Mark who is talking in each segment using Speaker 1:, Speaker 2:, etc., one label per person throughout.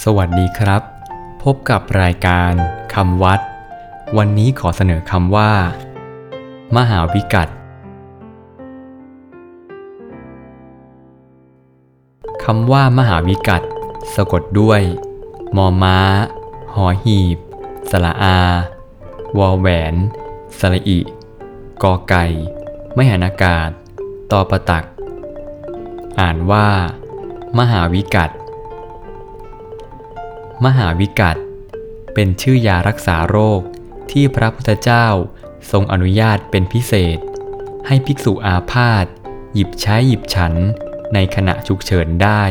Speaker 1: สวัสดีครับ พบกับรายการคำวัด วันนี้ขอเสนอคำว่า มหาวิกัตคำว่ามหาวิกัตสะกดด้วย มอม้า หอหีบสระอา วอแหวนสระอิ กอไก่ ไม่หันอากาศ ตอประตัก อ่านว่า มหาวิกัต มหาวิกัตเป็นชื่อยารักษาโรคที่พระพุทธเจ้าทรงอนุญาตเป็นพิเศษ ให้ภิกษุอาพาธหยิบใช้หยิบฉันในขณะฉุกเฉินได้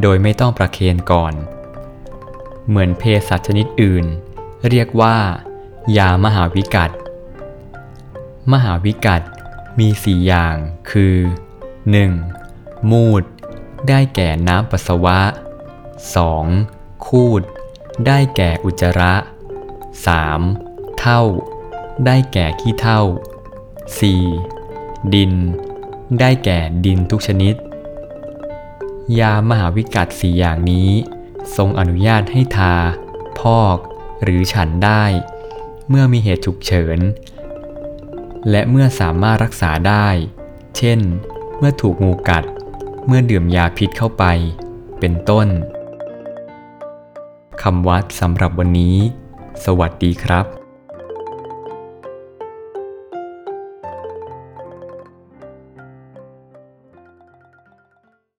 Speaker 1: โดยไม่ต้องประเคนก่อน เหมือนเภสัชชนิดอื่น เรียกว่า ยามหาวิกัตมหาวิกัตมีสี่อย่างคือ 1. มูด ได้แก่น้ำปัสสาวะ 2. คูด ได้แก่อุจจาระ 3. เท่า ได้แก่ขี้เท่า 4. ดิน ได้แก่ดินทุกชนิด ยามหาวิกัตสี่อย่างนี้ ทรงอนุญาตให้ทา พอก หรือฉันได้ เมื่อมีเหตุฉุกเฉิน และเมื่อสามารถรักษาได้ เช่น เมื่อถูกงูกัด เมื่อดื่มยาพิษเข้าไป เป็นต้น คำวัดสำหรับวันนี้ สวัสดีครับ